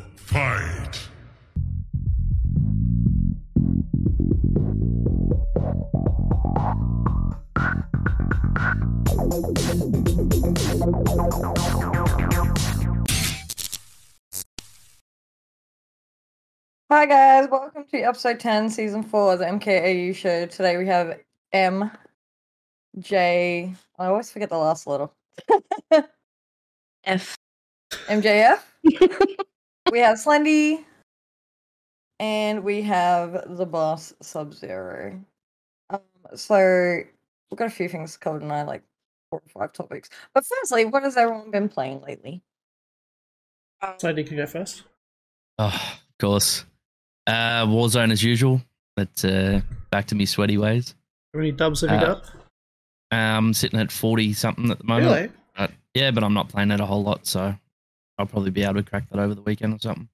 Fight! Hi guys, welcome to episode 10, season 4 of the MKAU show. Today we have M, J, I always forget the last letter. F. MJF. we have Slendy. And we have the boss Sub Zero. Um, so we've got a few things covered tonight, like four or five topics. But firstly, what has everyone been playing lately? Slendy can go first. Oh, of course. Uh, Warzone as usual, but uh, back to me sweaty ways. How many dubs have you Uh, got? I'm sitting at 40 something at the moment. Really? Uh, yeah, but I'm not playing it a whole lot, so I'll probably be able to crack that over the weekend or something.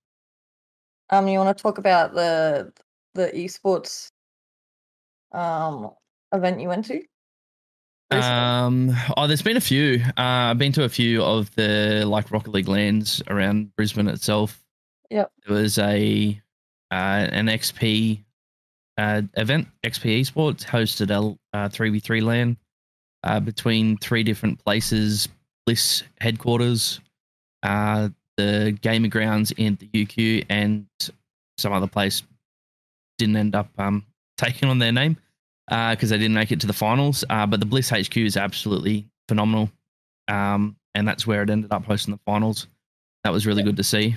Um, you want to talk about the the esports um event you went to? recently? Um, oh, there's been a few. Uh, I've been to a few of the like Rocket League lands around Brisbane itself. Yep. There was a uh, an XP uh, event, XP Esports hosted a uh, 3v3 LAN uh, between three different places Bliss headquarters, uh, the gaming Grounds in the UQ, and some other place didn't end up um, taking on their name because they didn't make it to the finals. Uh, but the Bliss HQ is absolutely phenomenal. Um, and that's where it ended up hosting the finals. That was really Yeah. good to see.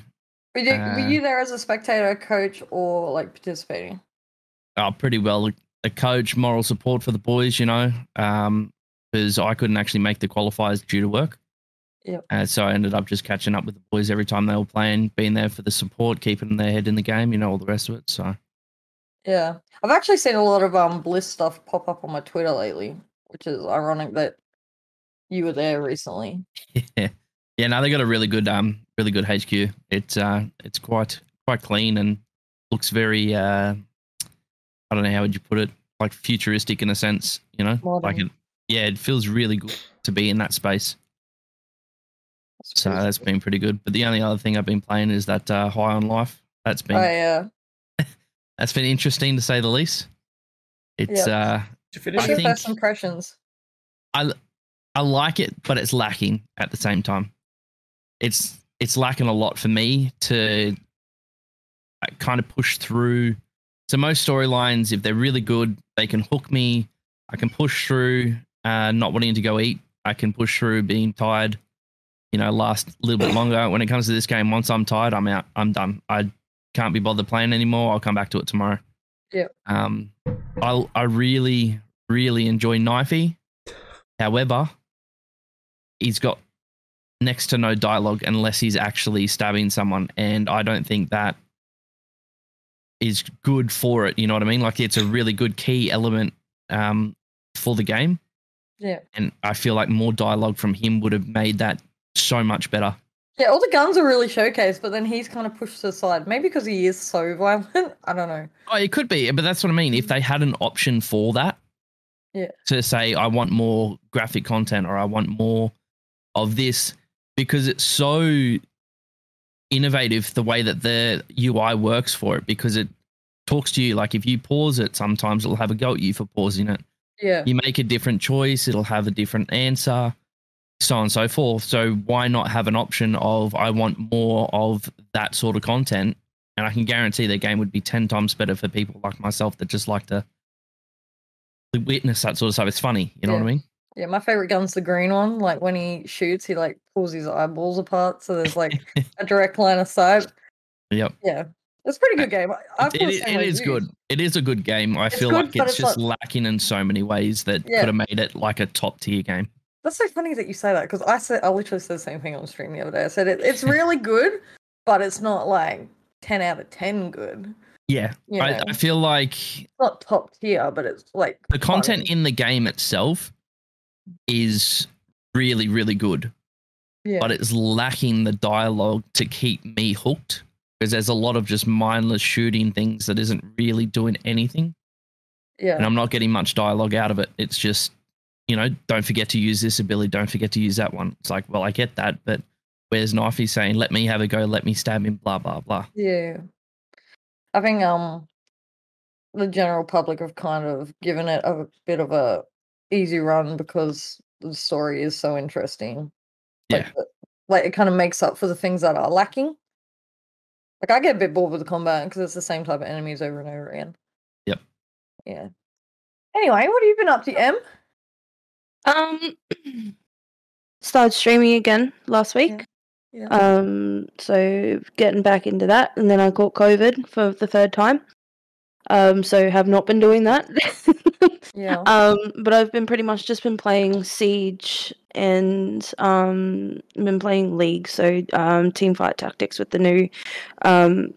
Were you, uh, were you there as a spectator, coach, or like participating? uh, pretty well a coach, moral support for the boys, you know, because I couldn't actually make the qualifiers due to work. Yep. Uh, so I ended up just catching up with the boys every time they were playing, being there for the support, keeping their head in the game, you know, all the rest of it. So Yeah, I've actually seen a lot of um Bliss stuff pop up on my Twitter lately, which is ironic that you were there recently. yeah, yeah. No, they got a really good, um, really good HQ. It's uh, it's quite quite clean and looks very, uh, I don't know how would you put it, like futuristic in a sense, you know, like Modern. it. Yeah, it feels really good to be in that space. That's So that's been pretty good. But the only other thing I've been playing is that uh, High on Life. That's been Oh yeah, that's been interesting to say the least. It's uh, Did you finish what's I your first impressions? I like it, but it's lacking at the same time. It's it's lacking a lot for me to uh, kind of push through. So most storylines, if they're really good, they can hook me. I can push through, uh, not wanting to go eat. I can push through being tired. You know, last a little bit longer. When it comes to this game, once I'm tired, I'm out. I'm done. I can't be bothered playing anymore. I'll come back to it tomorrow. Yeah. Um, I I really really enjoy Knifey. However, he's got next to no dialogue unless he's actually stabbing someone, and I don't think that is good for it. You know what I mean? Like it's a really good key element um, for the game, Yeah, and I feel like more dialogue from him would have made that so much better. yeah. All the guns are really showcased, but then he's kind of pushed to the side. Maybe because he is so violent. I don't know. Oh, it could be, but that's what I mean. If they had an option for that, Yeah. to say I want more graphic content or I want more of this, because it's so innovative the way that the UI works for it, because it talks to you. Like if you pause it, sometimes it'll have a go at you for pausing it. Yeah, You make a different choice, it'll have a different answer, so on and so forth. So why not have an option of I want more of that sort of content? And I can guarantee the game would be ten times better for people like myself that just like to witness that sort of stuff. It's funny, you know what I mean? yeah. My favorite gun's the green one. Like when he shoots, he like pulls his eyeballs apart, so there's like a direct line of sight. Yep. Yeah, it's a pretty good game. I, It, it, it is you. good. It is a good game. I It's feel good, like it's, it's just not- lacking in so many ways that Yeah. could have made it like a top tier game. That's so funny that you say that because I said I literally said the same thing on stream the other day. I said it, it's really good, but it's not like ten out of ten good. Yeah. You I, know, I feel like it's not top tier, but it's like the content fun. in the game itself is really, really good. yeah, but it's lacking the dialogue to keep me hooked because there's a lot of just mindless shooting things that isn't really doing anything yeah, and i'm not getting much dialogue out of it it's just you know don't forget to use this ability don't forget to use that one it's like well i get that but where's Knifey saying, "Let me have a go, let me stab him," blah blah blah. Yeah. I think um the general public have kind of given it a bit of a easy run because the story is so interesting. Like, Yeah. the- like it kind of makes up for the things that are lacking. Like I get a bit bored with the combat because it's the same type of enemies over and over again. Yep. Yeah. Anyway, what have you been up to, Em? Um, started streaming again last week. Yeah. Um, so getting back into that, and then I caught COVID for the third time. Um, so have not been doing that. yeah. um, but I've been pretty much just been playing Siege and um been playing League. So um, Team Fight Tactics with the new um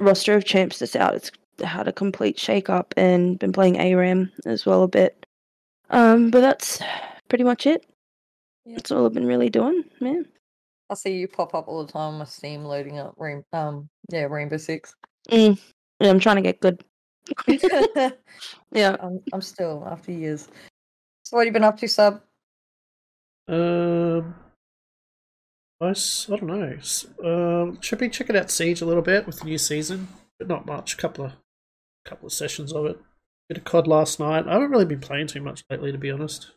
roster of champs that's out. It's had a complete shake up and been playing ARAM as well a bit. Um, but that's pretty much it. Yeah. That's all I've been really doing, man. I see you pop up all the time on my Steam loading up Rain- um yeah, Rainbow Six. Mm. Yeah, I'm trying to get good. I'm, Yeah. I'm still after years. So what have you been up to, sub? Um, I, s- I don't know. S- Um, should be checking out Siege a little bit with the new season, but not much. Couple of couple of sessions of it. Bit of COD last night. I haven't really been playing too much lately, to be honest.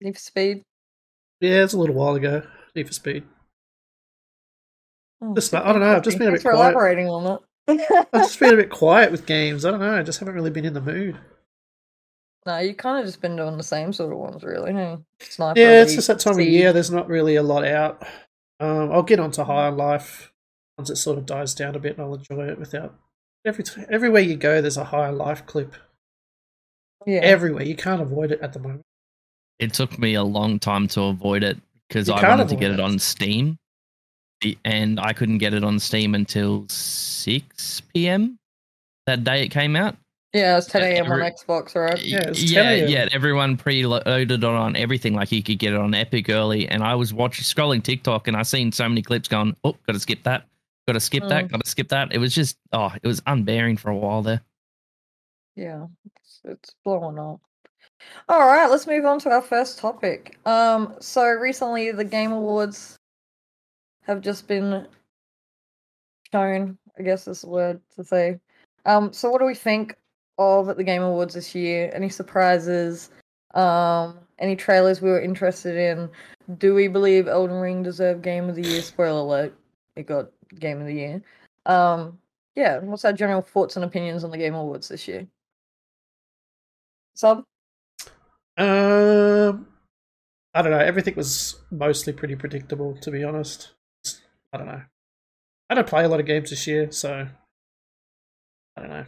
Need for Speed? Yeah, it's a little while ago. Need for Speed. Oh, Just I don't know, I've just been a bit for quiet. elaborating on it. I've just been a bit quiet with games. I don't know. I just haven't really been in the mood. no, you kind of just been doing the same sort of ones, really. Hey? Sniper Yeah, it's just that time of year. There's not really a lot out. Um, I'll get onto High on Life once it sort of dies down a bit, and I'll enjoy it without. Every t- everywhere you go, there's a higher Life clip. Yeah. Everywhere you can't avoid it at the moment. It took me a long time to avoid it because I wanted to get it it. on Steam, and I couldn't get it on Steam until six p.m. that day it came out. yeah, it was 10 a.m. on Xbox, right? Yeah, it's yeah, 10 a.m. yeah. Everyone preloaded it on everything. Like you could get it on Epic early, and I was watching, scrolling TikTok, and I seen so many clips going, "Oh, got to skip that, got to skip that, Mm. got to skip that." It was just, oh, it was unbearing for a while there. Yeah, it's, it's blowing up. All right, let's move on to our first topic. Um, so recently the Game Awards have just been shown. I guess is the word to say. Um, so what do we think of the Game Awards this year? Any surprises? Um, any trailers we were interested in? Do we believe Elden Ring deserved Game of the Year? Spoiler alert, it got Game of the Year. Um, yeah, what's our general thoughts and opinions on the Game Awards this year? Sub? Um, I don't know. Everything was mostly pretty predictable, to be honest. I don't know. I don't play a lot of games this year, so I don't know.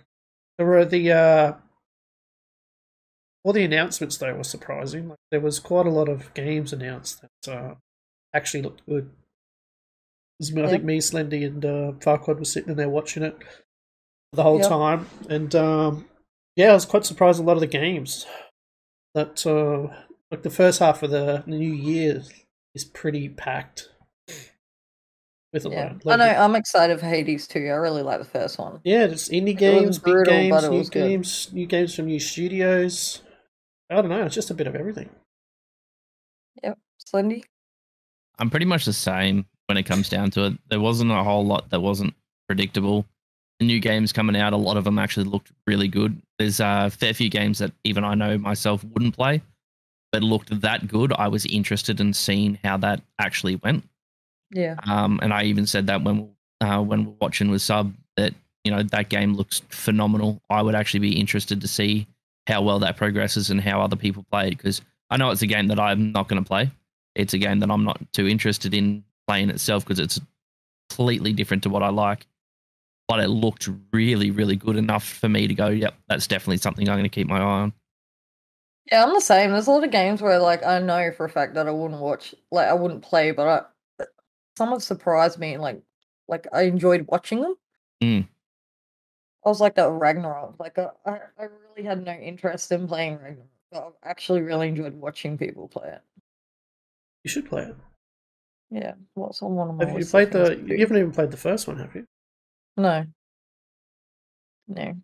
There were the uh, all the announcements though were surprising. Like, there was quite a lot of games announced that uh, actually looked good. This- I think me, Slendy, and uh, Farquad were sitting in there watching it the whole Yep. time, and um, yeah, I was quite surprised. A lot of the games that uh, like the first half of the new year is pretty packed with a Yeah. lot. I know, I'm excited for Hades too. I really like the first one. Yeah, just indie It was games, big games, new was good. games, new games from new studios. I don't know. It's just a bit of everything. Yep, Slendy? I'm pretty much the same when it comes down to it. There wasn't a whole lot that wasn't predictable. The new games coming out, a lot of them actually looked really good. There's a fair few games that even I know myself wouldn't play, but looked that good. I was interested in seeing how that actually went. Yeah. Um, and I even said that when uh, when we're watching with sub that you know that game looks phenomenal. I would actually be interested to see how well that progresses and how other people play it because I know it's a game that I'm not going to play. It's a game that I'm not too interested in playing itself because it's completely different to what I like. But it looked really, really good enough for me to go, yep, that's definitely something I'm going to keep my eye on. Yeah, I'm the same. There's a lot of games where like I know for a fact that I wouldn't watch like I wouldn't play, but I some have surprised me and like like I enjoyed watching them. Mm. I was like that with Ragnarok. Like I, I, I really had no interest in playing Ragnarok. But I actually really enjoyed watching people play it. You should play it. Yeah. What's on one of my Have you played the? things to do. You haven't even played the first one, have you? No. No.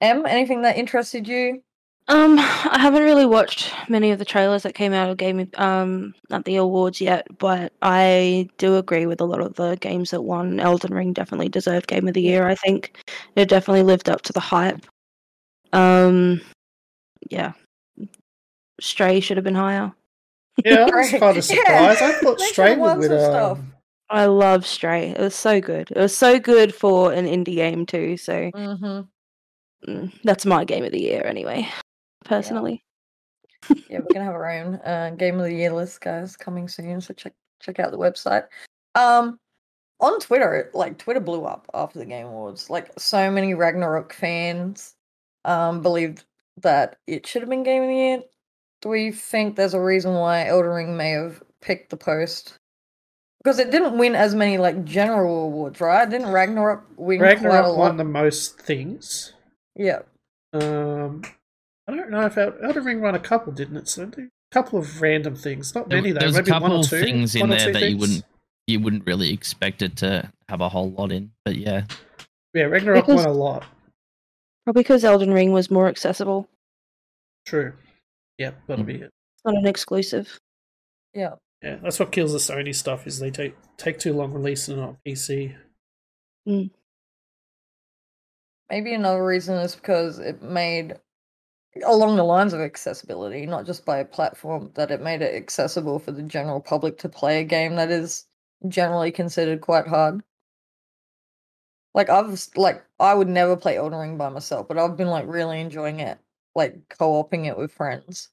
M, anything that interested you? Um, I haven't really watched many of the trailers that came out of Game of- um at the awards yet, but I do agree with a lot of the games that won. Elden Ring definitely deserved Game of the Year. I think it definitely lived up to the hype. Um, yeah, Stray should have been higher. Yeah, I was Right. kind of Yeah. surprised. I thought They Stray should've would. some would stuff. um, I love Stray. It was so good. It was so good for an indie game too. So Mm-hmm. mm, that's my game of the year anyway. Personally, Yeah, we're gonna have our own uh, game of the year list, guys, coming soon. So check check out the website. Um, on Twitter, like Twitter blew up after the Game Awards. Like so many Ragnarok fans um believed that it should have been Game of the Year. Do we think there's a reason why Elden Ring may have picked the post? Because it didn't win as many like general awards, right? Didn't Ragnarok win quite a Ragnarok lot? won the most things. Yeah. Um, I don't know if El- Elden Ring won a couple, didn't it? Cindy? A couple of random things, not many though. there was a Maybe one or two. things in there two that you wouldn't you wouldn't really expect it to have a whole lot in. But yeah, Yeah, Ragnarok Because- won a lot. probably because Elden Ring was more accessible. True. Yep, that'll Mm. be it. It's not an exclusive. Yeah. Yeah, that's what kills the Sony stuff is they take take too long releasing it on PC. Maybe another reason is because it made along the lines of accessibility, not just by a platform, that it made it accessible for the general public to play a game that is generally considered quite hard. Like I've like I would never play Elden Ring by myself, but I've been like really enjoying it, like co-oping it with friends.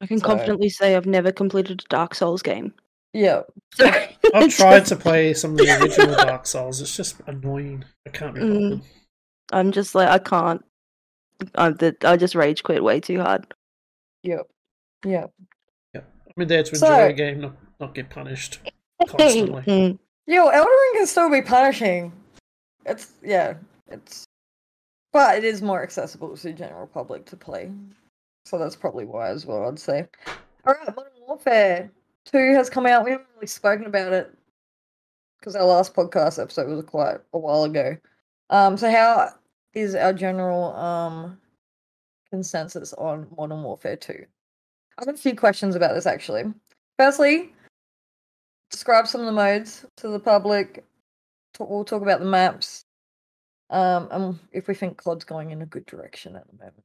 I can So- confidently say I've never completed a Dark Souls game. Yeah, I've tried to play some of the original Dark Souls. It's just annoying. I can't be Mm. I'm just like I can't. I the, I just rage quit way too hard. Yep. Yeah, yeah. I'm in there to So- enjoy a game, not not get punished constantly. Mm. Yo, Elden Ring can still be punishing. It's yeah, it's but it is more accessible to the general public to play. So that's probably why as well, I'd say. Alright, Modern Warfare 2 has come out. We haven't really spoken about it because our last podcast episode was quite a while ago. Um so how is our general um consensus on Modern Warfare 2? I've got a few questions about this actually. Firstly, describe some of the modes to the public. We'll talk about the maps. Um, and if we think COD's going in a good direction at the moment.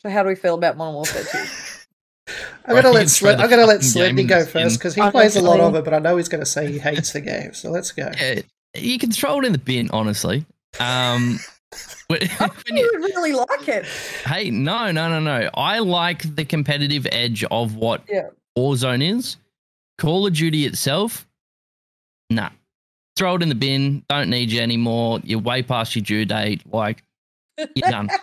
So, how do we feel about Modern Warfare 2? I'm gonna, let can throw Sle- the I'm gonna let fucking game Slendy in go first because he plays a lot of it, but I know he's gonna say he hates the game. So let's go. yeah, you can throw it in the bin. Honestly, um, when- I you- you would really like it. Hey, no, no, no, no. I like the competitive edge of what Yeah. Warzone is. Call of Duty itself, nah. Throw it in the bin. Don't need you anymore. You're way past your due date. Like, you're done.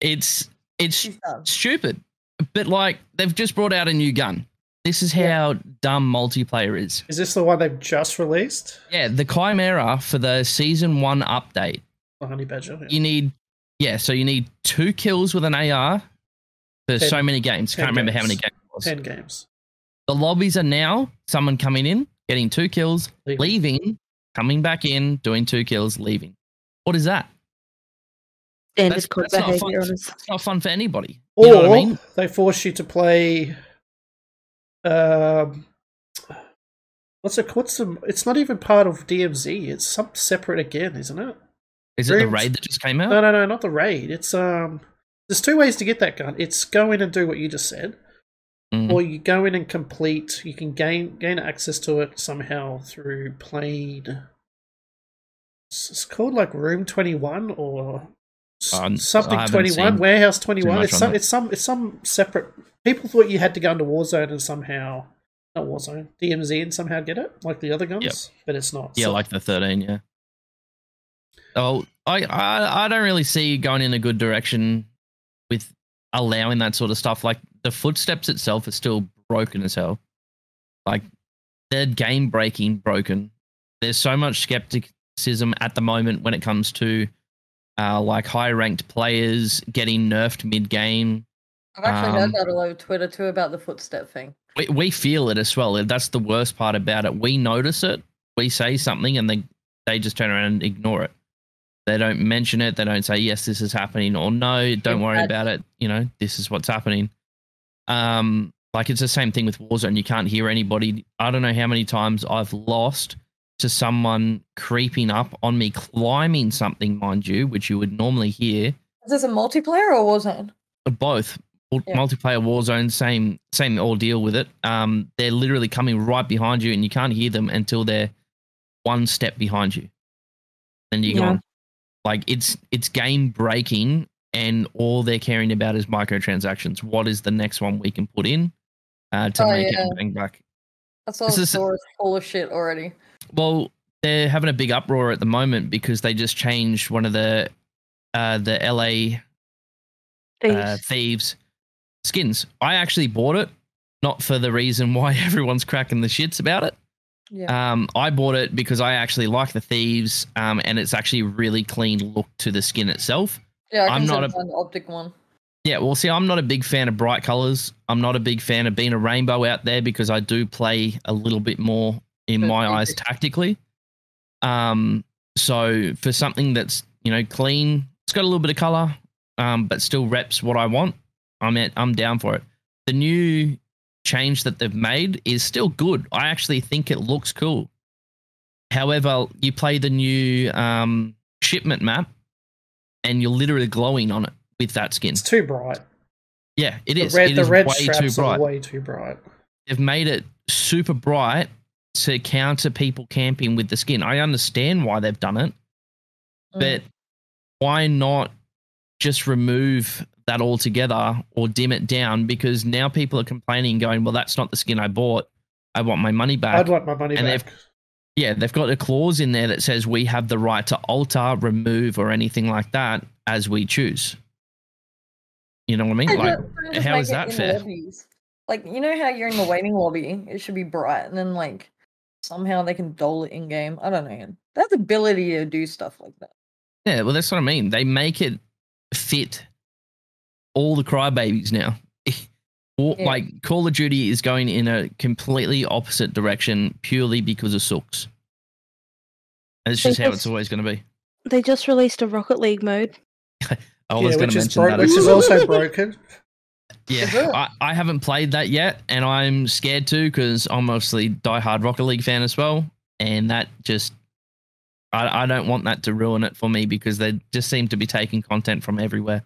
It's it's done. stupid. But like, they've just brought out a new gun. This is Yeah. how dumb multiplayer is. Is this the one they've just released? Yeah, the Chimera for the season one update. The Honey Badger. yeah. You need, yeah, so you need two kills with an AR for Ten- so many games. ten Can't remember how many games it was. Ten games. The lobbies are now someone coming in, getting two kills, Leaving. leaving, coming back in, doing two kills, leaving. What is that? Standard That's- COD that's not fun. honest. It's not fun for anybody. You Or know what I mean? they force you to play. Um, what's it? What's the? It's not even part of DMZ. It's some separate again, isn't it? Is it the raid that just came out? No, no, no, not the raid. It's um. There's two ways to get that gun. It's go in and do what you just said, Mm. or you go in and complete. You can gain gain access to it somehow through playing. It's called like Room Twenty One or Um, something Twenty One, Warehouse Twenty One. It's some. that. It's some. It's some separate. People thought you had to go into Warzone and somehow. Not Warzone, DMZ, and somehow get it like the other guns, Yep. but it's not. Yeah, So- like the 13, yeah. Oh, I, I I don't really see going in a good direction with allowing that sort of stuff. Like the footsteps itself is still broken as hell. Like they're game breaking broken. There's so much skepticism at the moment when it comes to uh, like high ranked players getting nerfed mid game. I've actually Um, heard that all over Twitter too about the footstep thing. We, we feel it as well. That's the worst part about it. We notice it. We say something and they they just turn around and ignore it. They don't mention it. They don't say yes, this is happening, or no, don't worry about it. You know, this is what's happening. Um, like it's the same thing with Warzone. You can't hear anybody. I don't know how many times I've lost to someone creeping up on me, climbing something, mind you, which you would normally hear. Is this a multiplayer or Warzone? Both Yeah. multiplayer Warzone, same same ordeal with it. Um, they're literally coming right behind you, and you can't hear them until they're one step behind you. Then you're Yeah. gone. Like it's it's game breaking, and all they're caring about is microtransactions. What is the next one we can put in uh, to Oh, make yeah. it bang back? That's all This the store is full of shit already. Well, they're having a big uproar at the moment because they just changed one of the uh, the LA uh, Thieves. thieves skins. I actually bought it, not for the reason why everyone's cracking the shits about it. Yeah. Um, I bought it because I actually like the thieves, um, and it's actually a really clean look to the skin itself. Yeah, I I'm not a- the optic one. Yeah, well, see, I'm not a big fan of bright colors. I'm not a big fan of being a rainbow out there because I do play a little bit more, in my eyes, tactically. Um, so for something that's you know clean, it's got a little bit of color, um, but still reps what I want. I'm at, I'm down for it. The new change that they've made is still good. I actually think it looks cool. However, you play the new um, shipment map, and you're literally glowing on it with that skin. It's too bright. Yeah, it The is. red, it the is red way too straps are bright. way too bright. They've made it super bright to counter people camping with the skin. I understand why they've done it, Mm. but why not just remove that altogether or dim it down? Because now people are complaining, going, "Well, that's not the skin I bought. I want my money back." I'd like my money and back. Yeah, they've got a clause in there that says we have the right to alter, remove, or anything like that as we choose. You know what I mean? Like, how is that fair? lobbies. Like you know how you're in the waiting lobby, it should be bright, and then like somehow they can dole it in game. I don't know. That's ability to do stuff like that. Yeah, well, that's what I mean. They make it fit all the crybabies now. Or, Yeah. Like Call of Duty is going in a completely opposite direction purely because of Sooks. And it's just how it's always going to be. They just released a Rocket League mode. I yeah, was going which to is, mention bro- that. which is also broken. Yeah, I, I haven't played that yet, and I'm scared to because I'm mostly a diehard Rocket League fan as well, and that just I, I don't want that to ruin it for me because they just seem to be taking content from everywhere.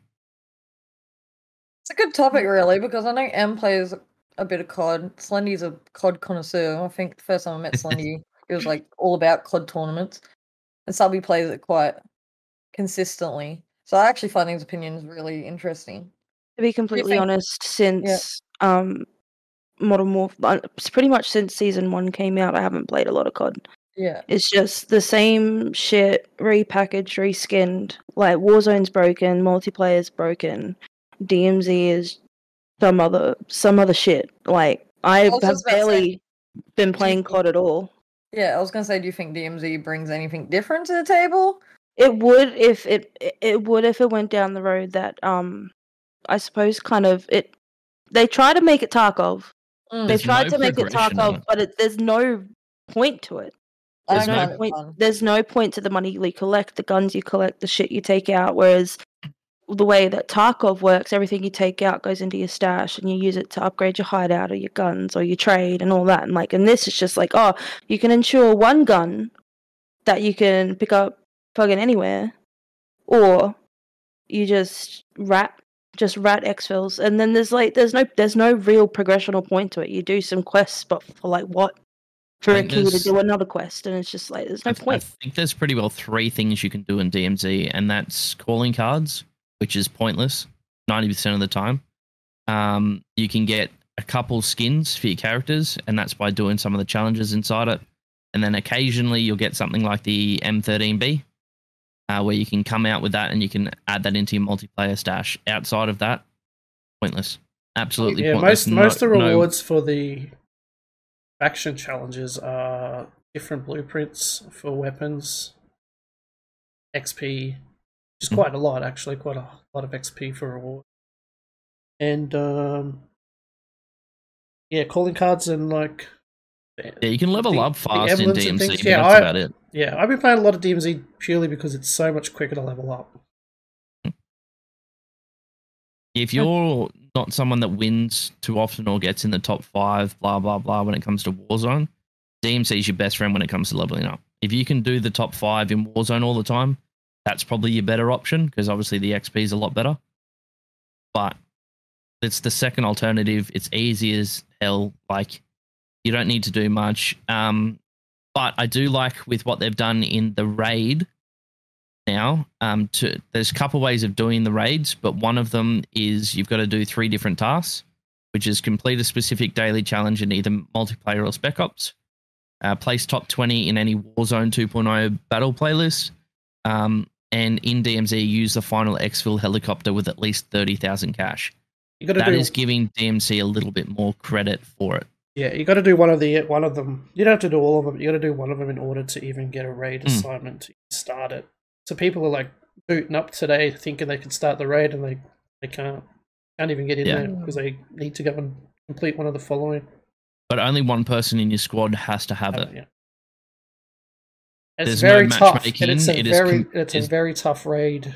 It's a good topic, really, because I know M plays a bit of COD. Slendy's a COD connoisseur. I think the first time I met Slendy, it was like all about COD tournaments, and Subby plays it quite consistently. So I actually find his opinions really interesting. To be completely think- honest, since um, Modern Warfare, pretty much since season one came out, I haven't played a lot of COD. Yeah, It's just the same shit, repackaged, reskinned. Like Warzone's broken, multiplayer's broken, DMZ is some other some other shit. Like I was have just say, barely been playing COD at all. yeah. I was gonna say, do you think DMZ brings anything different to the table? It would if it it- it would if it went down the road that um I suppose kind of it they try to make it Tarkov. Mm, They There's tried no to make it progression in Tarkov, it. but it, there's no point to it. There's no no point. There's no point to the money you collect, the guns you collect, the shit you take out. Whereas the way that Tarkov works, everything you take out goes into your stash, and you use it to upgrade your hideout or your guns or your trade and all that. And like, and this is just like, oh, you can ensure one gun that you can pick up fucking anywhere, or you just rat just rat exfils and then there's like there's no there's no real progressional point to it. You do some quests but for like what? For a key to do another quest and it's just like there's no I, th- I think there's pretty well three things you can do in DMZ, and that's calling cards, which is pointless 90% of the time. Um, you can get a couple skins for your characters, and that's by doing some of the challenges inside it. And then occasionally you'll get something like the M13B, uh, where you can come out with that and you can add that into your multiplayer stash. Outside of that, pointless. Absolutely Yeah, pointless. most most of the No- no- rewards for the faction challenges are different blueprints for weapons, XP, which is Mhm. quite a lot actually, quite a lot of XP for reward, and um, yeah, calling cards and like yeah, you can level the- up fast in DMZ, things. Yeah, that's I- about it. Yeah, I've been playing a lot of DMZ purely because it's so much quicker to level up. If you're not someone that wins too often or gets in the top five, blah blah blah, when it comes to Warzone, DMZ is your best friend when it comes to leveling up. If you can do the top five in Warzone all the time, that's probably your better option because obviously the XP is a lot better. But it's the second alternative. It's easy as hell. Like you don't need to do much. Um, but I do like with what they've done in the raid now. Um, to there's a couple ways of doing the raids, but one of them is you've got to do three different tasks, which is complete a specific daily challenge in either multiplayer or spec ops, uh, place top 20 in any Warzone 2.0 battle playlist, um, and in DMZ use the final exfil helicopter with at least 30,000 cash. You That do is giving DMZ a little bit more credit for it. yeah, you got to do one of the one of them. You don't have to do all of them. You got to do one of them in order to even get a raid Mm. assignment to start it. So people are like booting up today, thinking they can start the raid, and they they can't. Can't even get in Yeah. there because they need to go and complete one of the following. But only one person in your squad has to have it. Yeah. It's There's no very tough. matchmaking, and it's a it is very com- it's a very tough raid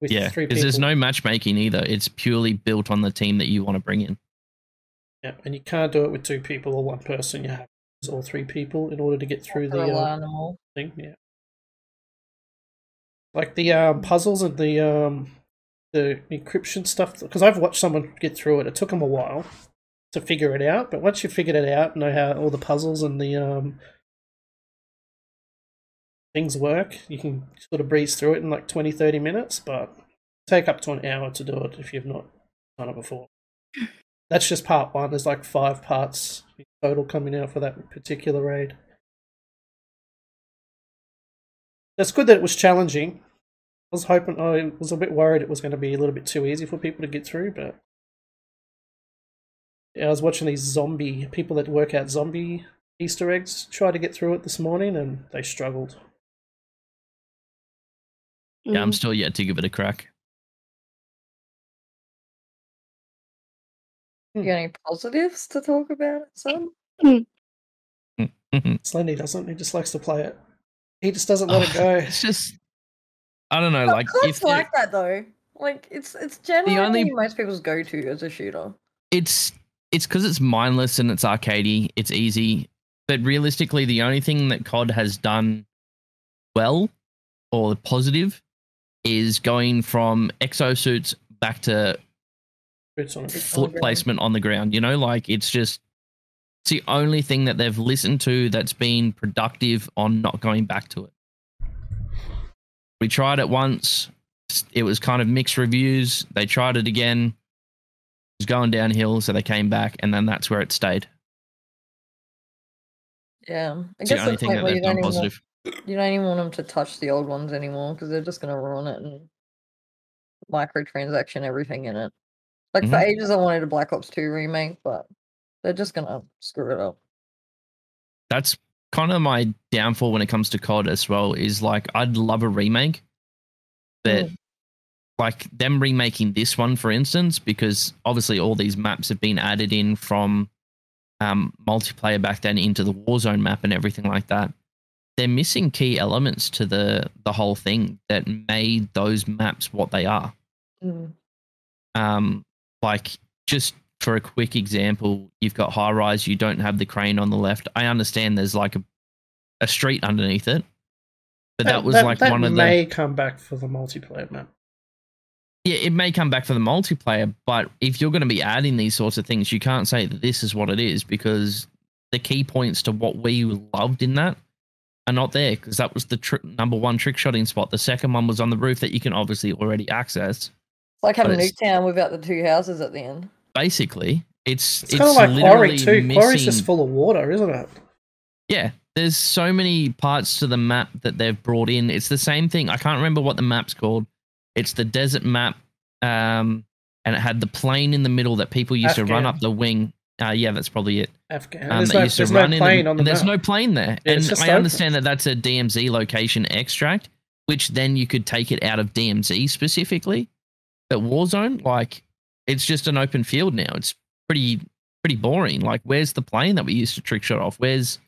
with Yeah, because there's no matchmaking either. It's purely built on the team that you want to bring in. Yeah, and you can't do it with two people or one person. You have to all three people in order to get through the uh, on them all. thing. Yeah, like the um, puzzles and the um, the encryption stuff. Because I've watched someone get through it. It took them a while to figure it out, but once you figured it out, know how all the puzzles and the um, things work, you can sort of breeze through it in like 20, 30 minutes. But take up to an hour to do it if you've not done it before. That's just part one. There's like five parts in total coming out for that particular raid. That's good that it was challenging. I was hoping, I was a bit worried it was going to be a little bit too easy for people to get through, but yeah, I was watching these zombie people that work out zombie Easter eggs try to get through it this morning, and they struggled. Yeah, I'm Mm. still yet to give it a crack. You got any positives to talk about, son? Slendy doesn't. He just likes to play it. He just doesn't let it go. It's just, I don't know. But Like COD's if like that though. Like it's it's generally only- most people's go to as a shooter. it's it's because it's mindless and it's arcadey. It's easy, but realistically, the only thing that COD has done well or positive is going from exosuits back to Boots on it. foot ground. placement on the ground. You know, like it's just it's the only thing that they've listened to that's been productive on not going back to it. We tried it once. It was kind of mixed reviews. They tried it again. It was going downhill, so they came back, and then that's where it stayed. Yeah, I It's the guess only thing that where they've you don't, done even positive. You don't even want them to touch the old ones anymore because they're just gonna ruin it and microtransaction everything in it. Like for Mhm. ages, I wanted a Black Ops Two remake, but they're just gonna screw it up. That's kind of my downfall when it comes to COD as well. Is like I'd love a remake, but Mm. like them remaking this one, for instance, because obviously all these maps have been added in from um, multiplayer back then into the Warzone map and everything like that. They're missing key elements to the the whole thing that made those maps what they are. Mm. Um, like just for a quick example, you've got high rise, you don't have the crane on the left. I understand there's like a, a street underneath it, but that, was like that one of the may come back for the multiplayer map. yeah. It may come back for the multiplayer, but if you're going to be adding these sorts of things, you can't say that this is what it is because the key points to what we loved in that are not there because that was the tr- number one trick shotting spot. The second one was on the roof that you can obviously already access. It's like having it's- Nuketown without the two houses at the end. Basically, it's It's, kind of like Quarry literally too. Quarry's just full of water, isn't it? Yeah, there's so many parts to the map that they've brought in. It's the same thing. I can't remember what the map's called. It's the desert map, um, and it had the plane in the middle that people used to run up the wing. Uh, yeah, that's probably it. Afghan. Um, there's that no, used to no run in plane and- on the there's map. no plane there. Yeah, and I open. understand that that's a DMZ location extract, which then you could take it out of DMZ specifically. But Warzone, like, it's just an open field now. It's pretty pretty boring. Like, where's the plane that we used to trick shot off? Where's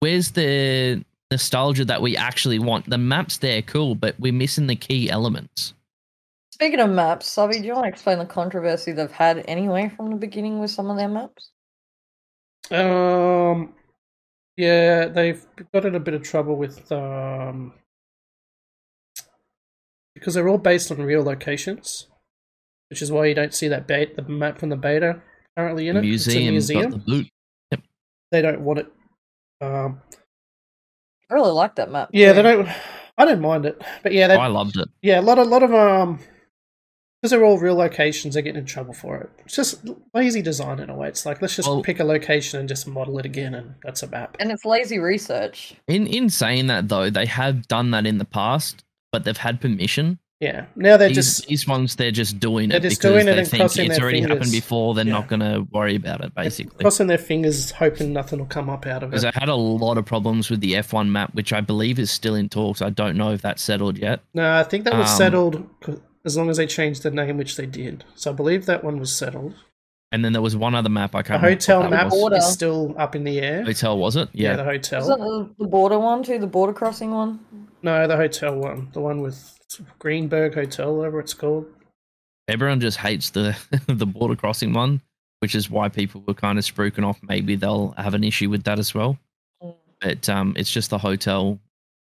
where's the nostalgia that we actually want. The maps there, cool, but we're missing the key elements. Speaking of maps, Subby, do you want to explain the controversy they've had anyway from the beginning with some of their maps? Um, yeah, they've got in a bit of trouble with um because they're all based on real locations, which is why you don't see that bait the map from the beta currently in it. It's a Museum, museum. got the boot. They don't want it. Um, I really like that map. yeah, too. they don't. I don't mind it, but yeah, they, I loved it. yeah, a lot of lot of um, because they're all real locations, they're getting in trouble for it. It's just lazy design in a way. It's like let's just Well- pick a location and just model it again, and that's a map. And it's lazy research. In in saying that though, they have done that in the past, but they've had permission. Yeah, now they're These, just these ones, they're just doing They're it just because doing it they and think crossing it's their already happened before. They're Yeah. not going to worry about it, basically. crossing their fingers, hoping nothing will come up out of it. Because. I had a lot of problems with the F1 map, which I believe is still in talks. I don't know if that's settled yet. No, I think that was Um, settled c- as long as they changed the name, which they did. So I believe that one was settled. And then there was one other map I can't. remember hotel what that map was. Order. is still up in the air. Hotel was it? Yeah, Yeah. the hotel. Is that the, the border one too? The border crossing one? No, the hotel one, the one with Breenbergh Hotel, whatever it's called. Everyone just hates the the border crossing one, which is why people were kind of spruiking off. Maybe they'll have an issue with that as well. Mm. But um, it's just the hotel,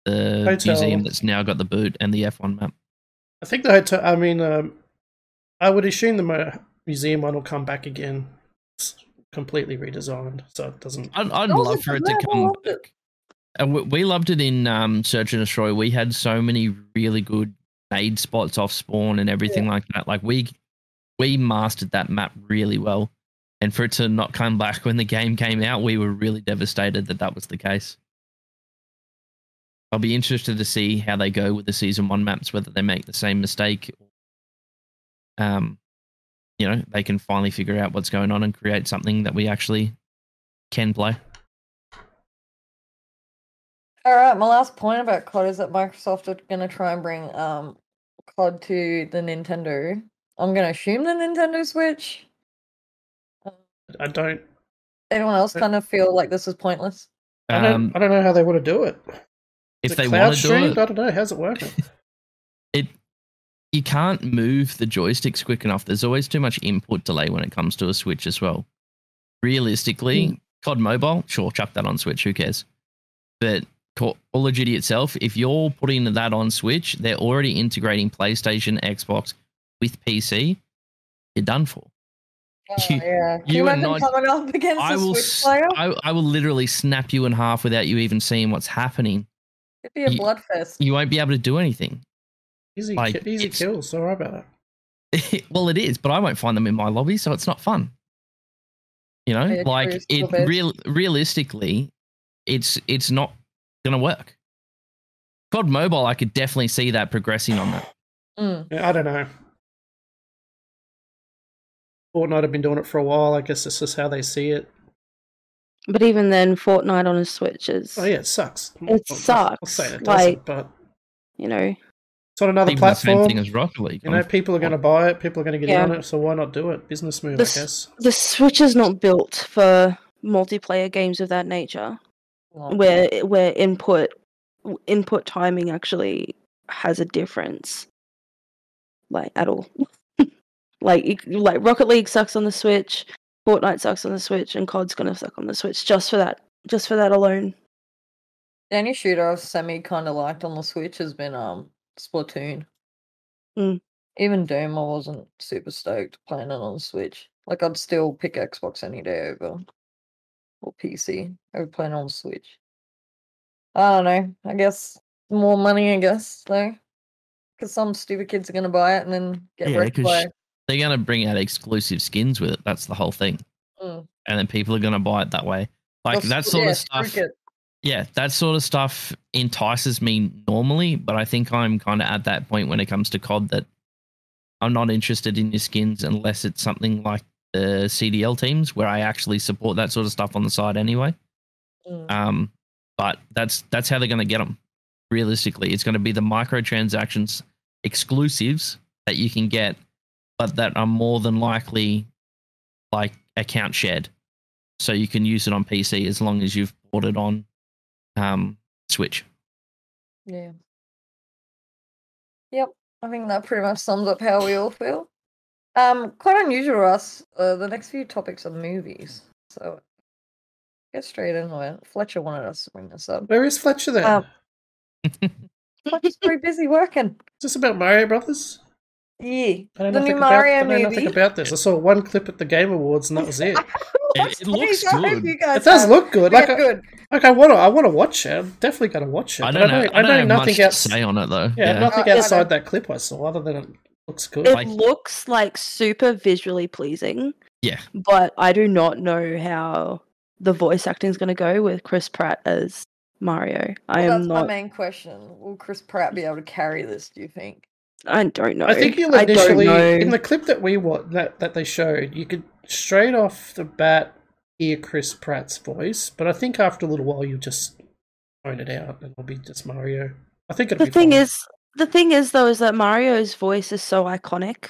the Hotel. museum that's now got the boot and the F1 map. I think the hotel. I mean, um, I would assume the museum one will come back again, It's completely redesigned, so it doesn't. I'd, I'd That was love for it to come loved it. back. And we, we loved it in um, Search and Destroy. We had so many really good made spots off spawn and everything like that. Like we we mastered that map really well. And for it to not come back when the game came out, we were really devastated that that was the case. I'll be interested to see how they go with the season one maps, whether they make the same mistake. Um, you know, they can finally figure out what's going on and create something that we actually can play. All right, my last point about COD is that Microsoft are going to try and bring um COD to the Nintendo. I'm going to assume the Nintendo Switch. Um, I don't. Anyone else kind of feel like this is pointless? I don't, Um, I don't know how they want to do it. Is if it they want to do it, I don't know. How's it working? it you can't move the joysticks quick enough. There's always too much input delay when it comes to a Switch as well. Realistically, Hmm. COD Mobile, sure, chuck that on Switch. Who cares? But Call Call of Duty itself, if you're putting that on Switch, they're already integrating PlayStation, Xbox with PC. You're done for. Oh, You- yeah. Can you you are not- coming up against I a will, Switch player? I, I will literally snap you in half without you even seeing what's happening. It'd be a you- bloodfest. You won't be able to do anything. Easy, Like, ki- easy it's- kills. Don't worry about that. well, it is, but I won't find them in my lobby, so it's not fun. You know, Yeah, like it real realistically, it's it's not gonna work. COD Mobile, I could definitely see that progressing on that. Mm. Yeah, I don't know. Fortnite have been doing it for a while. I guess this is how they see it. But even then, Fortnite on a Switch is, Oh yeah, it sucks. It I'll- I'll sucks, say it doesn't, like- but you know, it's on another Even the same platform. thing as Rocket League. You know, people are going to buy it. People are going to get Yeah. on it. So why not do it? Business move, This- I guess. the Switch is not built for multiplayer games of that nature, Well, where where input input timing actually has a difference, like at all. like like Rocket League sucks on the Switch, Fortnite sucks on the Switch, and COD's gonna suck on the Switch just for that, just for that alone. The only shooter I've semi kind of liked on the Switch has been um Splatoon. Mm. Even Doom, I wasn't super stoked playing it on the Switch. Like I'd still pick Xbox any day over or PC over playing on the Switch. I don't know. I guess more money. I guess though, because some stupid kids are gonna buy it and then get Yeah, wrecked 'cause by. They're gonna bring out exclusive skins with it. That's the whole thing, Mm. and then people are gonna buy it that way. Like that sort yeah, of stuff. It. yeah, that sort of stuff entices me normally, but I think I'm kind of at that point when it comes to COD that I'm not interested in your skins unless it's something like the CDL teams where I actually support that sort of stuff on the side anyway. Mm. Um, but that's that's how they're going to get them. Realistically, it's going to be the microtransactions exclusives that you can get, but that are more than likely like account shared, so you can use it on PC as long as you've bought it on um, Switch. Yeah. Yep. I think that pretty much sums up how we all feel. Um, quite unusual for us. Uh, the next few topics are movies, so get straight into it. Fletcher wanted us to bring this up. Where is Fletcher then? Um, Fletcher's very busy working. is this about Mario Brothers? Yeah, I don't the know new Mario about, I know nothing movie. about this. I saw one clip at the Game Awards and that was it. It- it looks good. It does have. look good. Yeah, Like, I, good. like I want to, I want to watch it. I'm definitely going to watch it. I don't know. I I don't, know have nothing much to say on it though. Yeah, nothing Uh, yeah, outside that clip I saw, other than it looks good. It Like- looks like super visually pleasing. Yeah. But I do not know how the voice acting is going to go with Chris Pratt as Mario. I am that's not. my main question. Will Chris Pratt be able to carry this? Do you think? I don't know. I think you'll I initially in the clip that we wa that that they showed, you could straight off the bat hear Chris Pratt's voice, but I think after a little while you'll just tone it out and it'll be just Mario. I think it'll the be thing fine. is, the thing is though, is that Mario's voice is so iconic.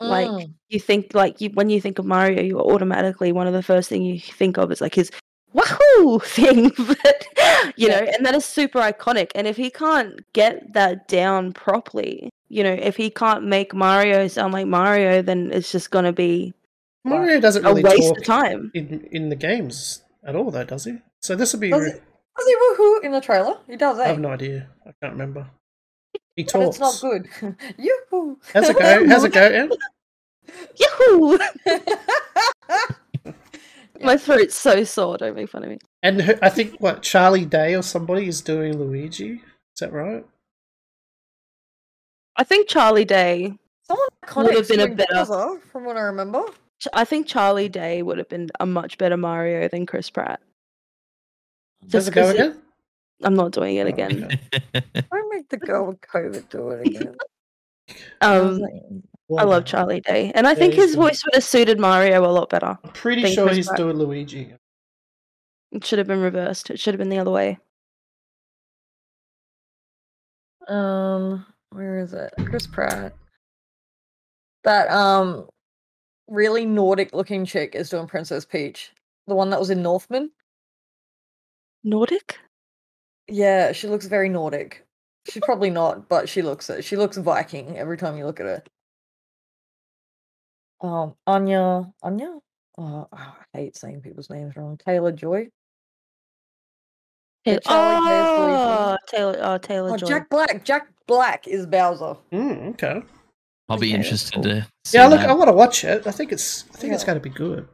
Like, Mm. You think like you when you think of Mario, you automatically one of the first thing you think of is like his wahoo thing, but you know, and that is super iconic. And if he can't get that down properly, you know, if he can't make Mario sound like Mario, then it's just gonna be Mario doesn't a really waste talk of time. in in the games at all, though, does he? So this would be. Does re- he, does he woohoo in the trailer? He does, eh? I have no idea. I can't remember. He but talks. it's not good. Yoo-hoo! How's it go? How's it go? Em? Yahoo! Yeah. My throat's so sore. Don't make fun of me. And who- I think what Charlie Day or somebody is doing Luigi. Is that right? I think Charlie Day. Someone Would have been a doing better- Bowser, from what I remember. I think Charlie Day would have been a much better Mario than Chris Pratt. Does Just it go 'cause it- again? I'm not doing it again. okay. Don't make the girl with COVID do it again. Um, I love Charlie Day, and I think his voice would have suited Mario a lot better. I'm pretty sure Chris he's Pratt. doing Luigi. It should have been reversed. It should have been the other way. Um, where is it? Chris Pratt. That um, really Nordic looking chick is doing Princess Peach. The one that was in Northman. Nordic? Yeah, she looks very Nordic. She's probably not, but she looks it. She looks Viking every time you look at her. Um, Anya, Anya. Oh, I hate saying people's names wrong. Taylor Joy. Ta- Charlie Day's Luigi. oh, Taylor. Oh, Taylor Oh, Joy. Jack Black. Jack Black is Bowser. Mm, okay. I'll be Okay, interested cool. to see Yeah, look, that. I want to watch it. I think it's. I think it's going to be good.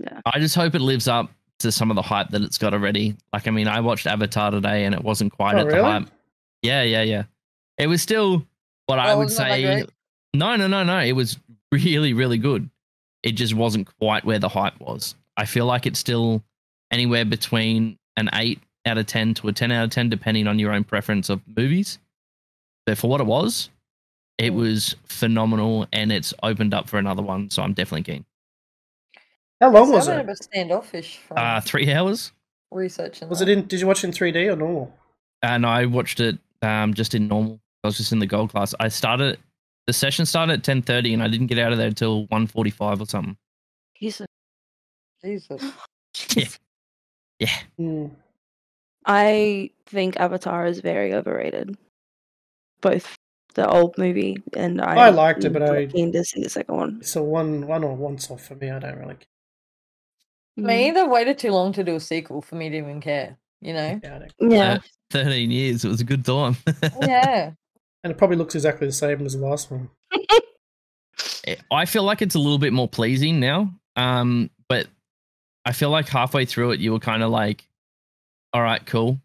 Yeah. I just hope it lives up to some of the hype that it's got already. Like, I mean, I watched Avatar today and it wasn't quite Oh, at the hype. Yeah, yeah, yeah. It was still what I would say. great? No, no, no, no. It was really, really good. It just wasn't quite where the hype was. I feel like it's still anywhere between an 8 out of 10 to a 10 out of 10, depending on your own preference of movies. But for what it was, it Mm. was phenomenal and it's opened up for another one. So I'm definitely keen. How long was Sounded a it? standoffish from Uh, three hours. researching. Was that. it in? Did you watch it in 3D or normal? and I watched it um, just in normal. I was just in the gold class. I started the session started at ten thirty, and I didn't get out of there until one forty five or something. He's a- Jesus. Yeah. Mm. I think Avatar is very overrated. Both the old movie and I. I liked it, but I- keen to see the second one. It's a one, one or once off for me. I don't really care. Me, they've waited too long to do a sequel for me to even care. You know? care. about it. Yeah. Thirteen years. It was a good time. yeah. And it probably looks exactly the same as the last one. I feel like it's a little bit more pleasing now. Um, but I feel like halfway through it, you were kind of like, "All right, cool.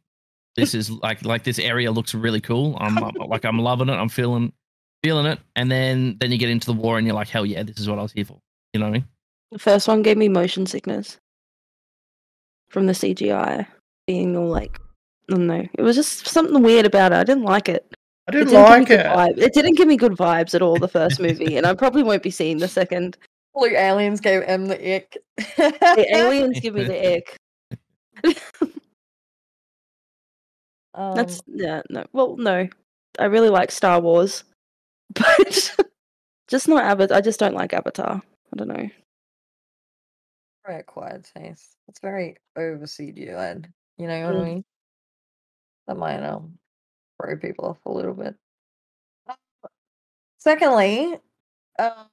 This is like like this area looks really cool. I'm I'm- like I'm loving it. I'm feeling feeling it." And then then you get into the war, and you're like, "Hell yeah, this is what I was here for." You know what I mean? The first one gave me motion sickness from the CGI being all like, I don't know. It was just something weird about it. I didn't like it. I didn't didn't like it. It didn't give me good vibes at all. The first movie, and I probably won't be seeing the second. Blue aliens gave M the ick. The aliens give me the ick. Um, That's yeah. No, well, no. I really like Star Wars, but just not Avatar. I just don't like Avatar. I don't know. very acquired taste. It's very over CGI'd. You know what I Mm. mean? That might um throw people off a little bit. Uh, Secondly, uh,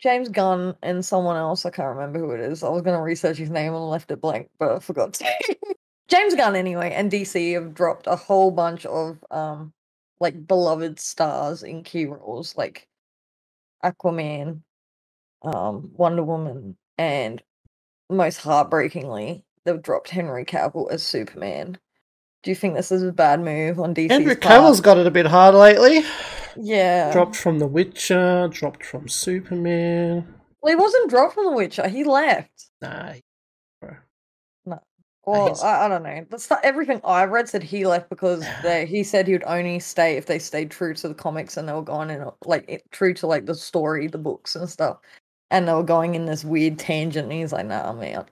James Gunn and someone else, I can't remember who it is. I was going to research his name and left it blank, but I forgot to. James Gunn, anyway, and DC have dropped a whole bunch of um like beloved stars in key roles, like Aquaman, um, Wonder Woman, and most heartbreakingly, they've dropped Henry Cavill as Superman. Do you think this is a bad move on DC's Henry? Cavill's got it a bit hard lately. Yeah. Dropped from The Witcher, dropped from Superman. Well, he wasn't dropped from The Witcher. He left. Nah. Well, he's- I, I don't know. That's not everything I've read said he left because they, he said he would only stay if they stayed true to the comics and they were going in a- like it- true to like the story, the books and stuff. And they were going in this weird tangent. And he's like, "Nah, I'm out."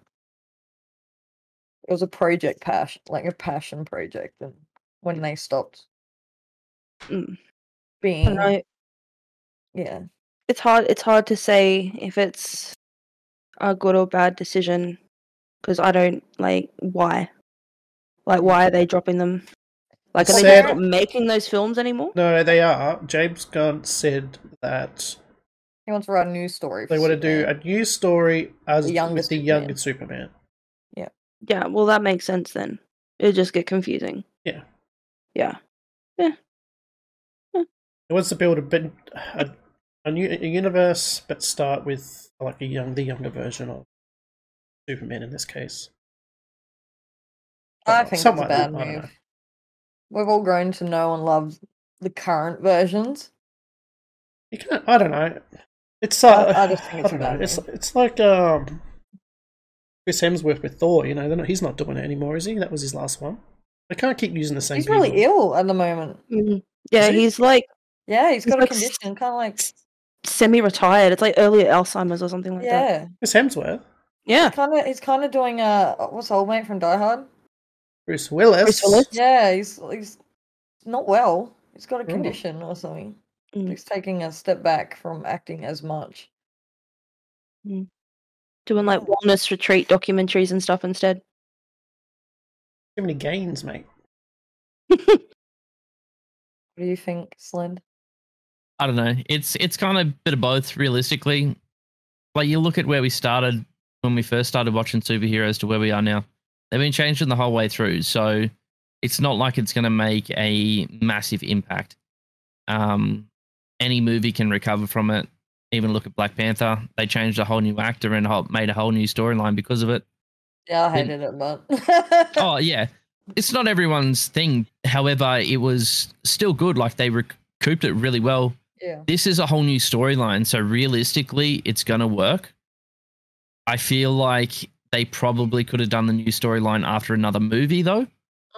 It was a project passion, like a passion project, and when they stopped Mm. Being, And I, yeah, it's hard. It's hard to say if it's a good or bad decision because I don't like why. Like, why are they dropping them? Like, are they Said- just not making those films anymore? No, they are. James Gunn said that he wants to write a new story. they for want to do a Superman. new story as The younger with the Superman. younger Superman. Yeah, yeah well, that makes sense then. It'll just get confusing. Yeah yeah. Yeah. It wants to build a bit a, a new a universe, but start with like a young the younger version of Superman in this case. I think something it's a bad I move. We've all grown to know and love the current versions. You can't. I don't know. It's. I- Uh, I just think it's a don't know. bad It's move. it's like um, Chris Hemsworth with Thor. You know, not, he's not doing it anymore, is he? That was his last one. They can't keep using the same. He's really ill at the moment. Mhm. Yeah, he? he's like Yeah, he's He's got a like s- condition, kind of like semi-retired. It's like early Alzheimer's or something like that. yeah. Chris Hemsworth, Yeah. Kind of, he's kind of doing uh, what's old mate from Die Hard? Bruce Willis. Bruce Willis? Yeah, he's he's not well. He's got a Oh. condition or something. Mm. He's taking a step back from acting as much. Doing like wellness retreat documentaries and stuff instead. Too many gains, mate. What do you think, Slend? I don't know. It's it's kind of a bit of both, realistically. Like you look at where we started when we first started watching superheroes to where we are now. They've been changing the whole way through, so it's not like it's going to make a massive impact. Um, any movie can recover from it. Even look at Black Panther; they changed a whole new actor and whole- made a whole new storyline because of it. Yeah, I hated it, but oh yeah it's not everyone's thing however it was still good like they recouped it really well yeah, this is a whole new storyline so realistically it's gonna work i feel like they probably could have done the new storyline after another movie though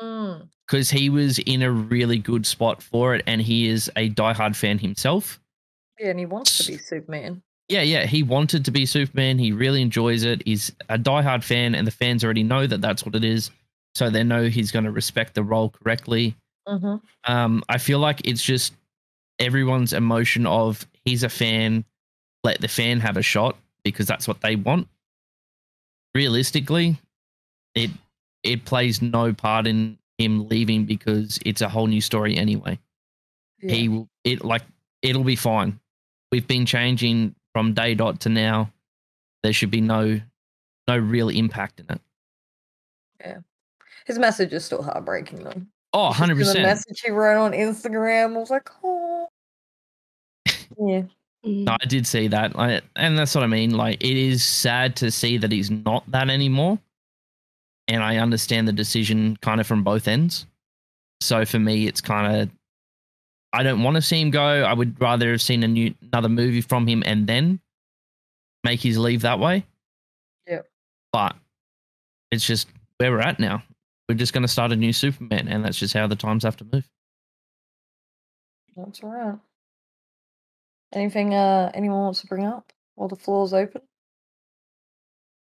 mm, because he was in a really good spot for it and he is a diehard fan himself yeah, and he wants to be Superman. yeah, yeah, he wanted to be Superman. He really enjoys it. He's a diehard fan, and the fans already know that that's what it is. So they know he's going to respect the role correctly. hmm Um, I feel like it's just everyone's emotion of he's a fan, let the fan have a shot because that's what they want. Realistically, it it plays no part in him leaving because it's a whole new story anyway. Yeah. He will it like it'll be fine. We've been changing from day dot to now. There should be no no real impact in it. Yeah. His message is still heartbreaking though. Oh, It's just 100 The message he wrote on Instagram I was like, oh, yeah, Mm. No, I did see that, I, and that's what I mean. Like, it is sad to see that he's not that anymore, and I understand the decision kind of from both ends. So for me, it's kind of I don't want to see him go. I would rather have seen a new another movie from him and then make his leave that way. Yep. But it's just where we're at now. We're just going to start a new Superman, and that's just how the times have to move. that's all right. Anything uh anyone wants to bring up while the floor's open?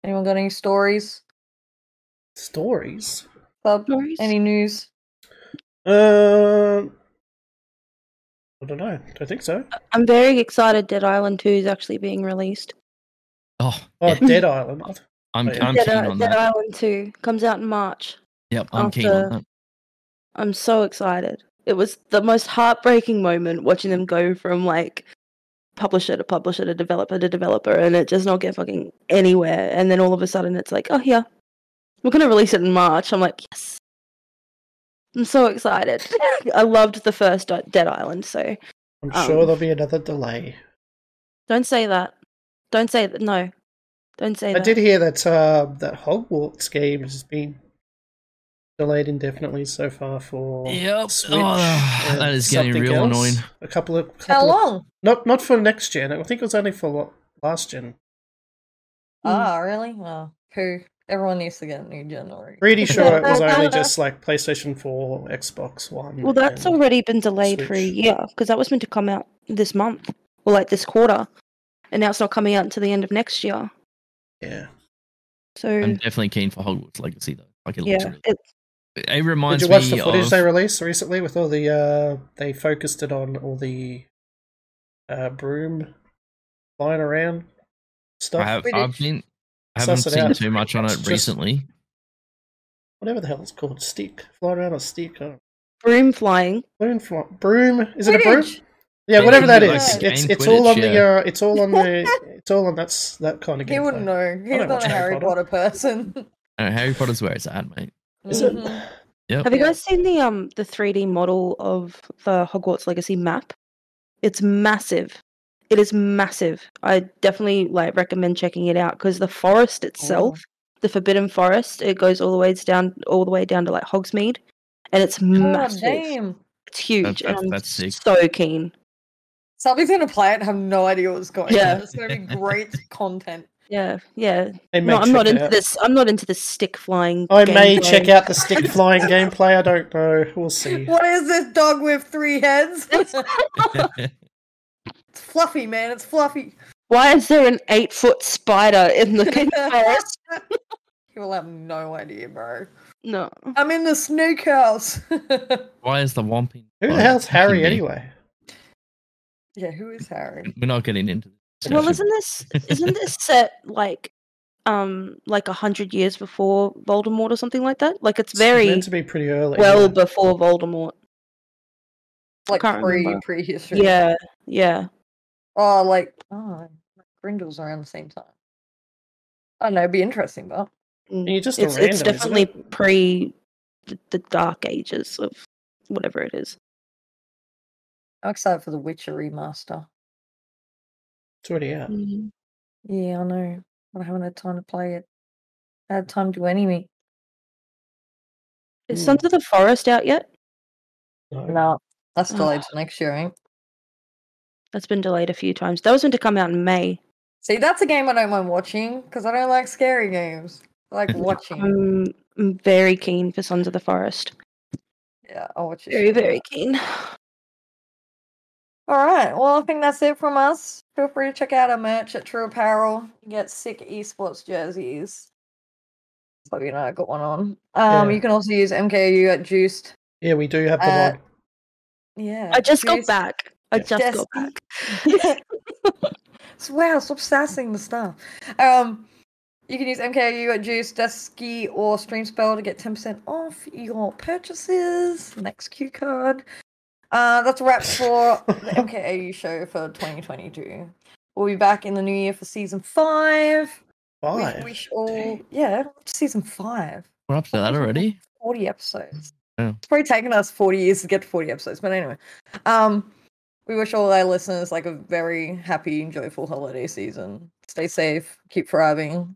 Anyone got any stories? Stories. Bub? Stories? Any news? Um, I don't know. I think so. I'm very excited Dead Island 2 is actually being released. Oh, Oh, yeah, Dead Island. I'm. I'm Dead, keen I- on Dead that. Island 2 comes out in March. Yep, I'm keen on that. I'm so excited. It was the most heartbreaking moment watching them go from like publisher to publisher to developer to developer and it just not get fucking anywhere. And then all of a sudden it's like, oh yeah, we're gonna release it in March. I'm like, yes. I'm so excited. I loved the first Dead Island, so I'm Um, sure there'll be another delay. don't say that. Don't say that. No, don't say I that. did hear that uh, that Hogwarts game has been delayed indefinitely so far for Yep. Switch. Oh, that is getting something real else. annoying. A couple of How couple of- long? not not for next gen. I think it was only for lo- last gen. Mm. Ah, really? Well, who? Everyone needs to get a new gen already. Pretty sure it was only just like PlayStation 4, Xbox One. Well, that's already been delayed for a year because that was meant to come out this month or like this quarter, and now it's not coming out until the end of next year. yeah. So I'm definitely keen for Hogwarts Legacy though. Like it looks yeah, really, it, it Did you watch the footage of they released recently with all the uh they focused it on all the uh broom flying around stuff. I have We I've did- been I haven't Suss seen out. too much on it It's just- recently. Whatever the hell it's called. Stick. Flying around a stick. Broom flying. Broom fly- broom is it a broom? Yeah, Quidditch, whatever that like is. It's it's all on Quidditch, the uh it's all on the it's all on that's that kind of game. He wouldn't know. He's don't a Harry Harry Potter. Potter person. Uh, Harry Potter's where it's at, mate. Is it? Mhm. Yep. Have you guys seen the um the 3D model of the Hogwarts Legacy map? It's massive. It is massive. I definitely like recommend checking it out because the forest itself, the Forbidden Forest, it goes all the way down all the way down to like Hogsmeade, and it's Oh, massive. damn. It's huge. That's- and I'm that's sick. so keen. Somebody's gonna play it and have no idea what's going Yeah. on. It's gonna be great content. Yeah, yeah. No, I'm not into out. this. I'm not into the stick flying. I may check out the stick flying gameplay. I don't know. We'll see. What is this dog with three heads? it's fluffy, man. It's fluffy. Why is there an eight foot spider in the forest? You will have no idea, bro. No. I'm in the snake house. Why is the Whomping? Who the hell's Harry anyway? yeah, who is Harry? We're not getting into this. Well, isn't this isn't this set like um like a hundred years before Voldemort or something like that? Like it's very It's very meant to be pretty early. well yeah. before Voldemort. Like can't pre remember. prehistory. Yeah, yeah. Oh, like oh, Grindel's around the same time. I don't know. It'd be interesting, but Mm. You're just it's random, it's definitely it? pre the, the dark ages of whatever it is. I'm excited for the Witcher remaster. It's already out. Mm. Yeah, I know. But I haven't had time to play it. I had time to do any. Is Mm. Sons of the Forest out yet? No. No, that's Oh. delayed to next year, ain't? That's been delayed a few times. That was meant to come out in May. See, that's a game I don't mind watching because I don't like scary games. I like watching. I'm, I'm very keen for Sons of the Forest. yeah, I'll watch it. Very, very keen. All right. Well, I think that's it from us. Feel free to check out our merch at True Apparel. You get sick esports jerseys. So you know, I got one on. Um, Yeah. you can also use MKAU at Juiced. Yeah, we do have the Uh, mod. Yeah. I just got Juiced. back. I Yeah. just got back. So, wow, stop sassing the stuff. Um, you can use MKAU at Juice, Desky, or Streamspell to get 10% off your purchases. Next Q card. Uh, that's a wrap for the MKAU show for 2022. We'll be back in the new year for season five. We wish all, Dang. yeah, season five. We're up to that already. 40 episodes. Yeah. It's probably taken us 40 years to get to 40 episodes, but anyway. Um, we wish all our listeners like a very happy, and joyful holiday season. Stay safe, keep thriving.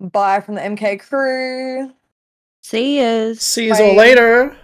Bye from the MK crew. See yous. See you all Bye. later.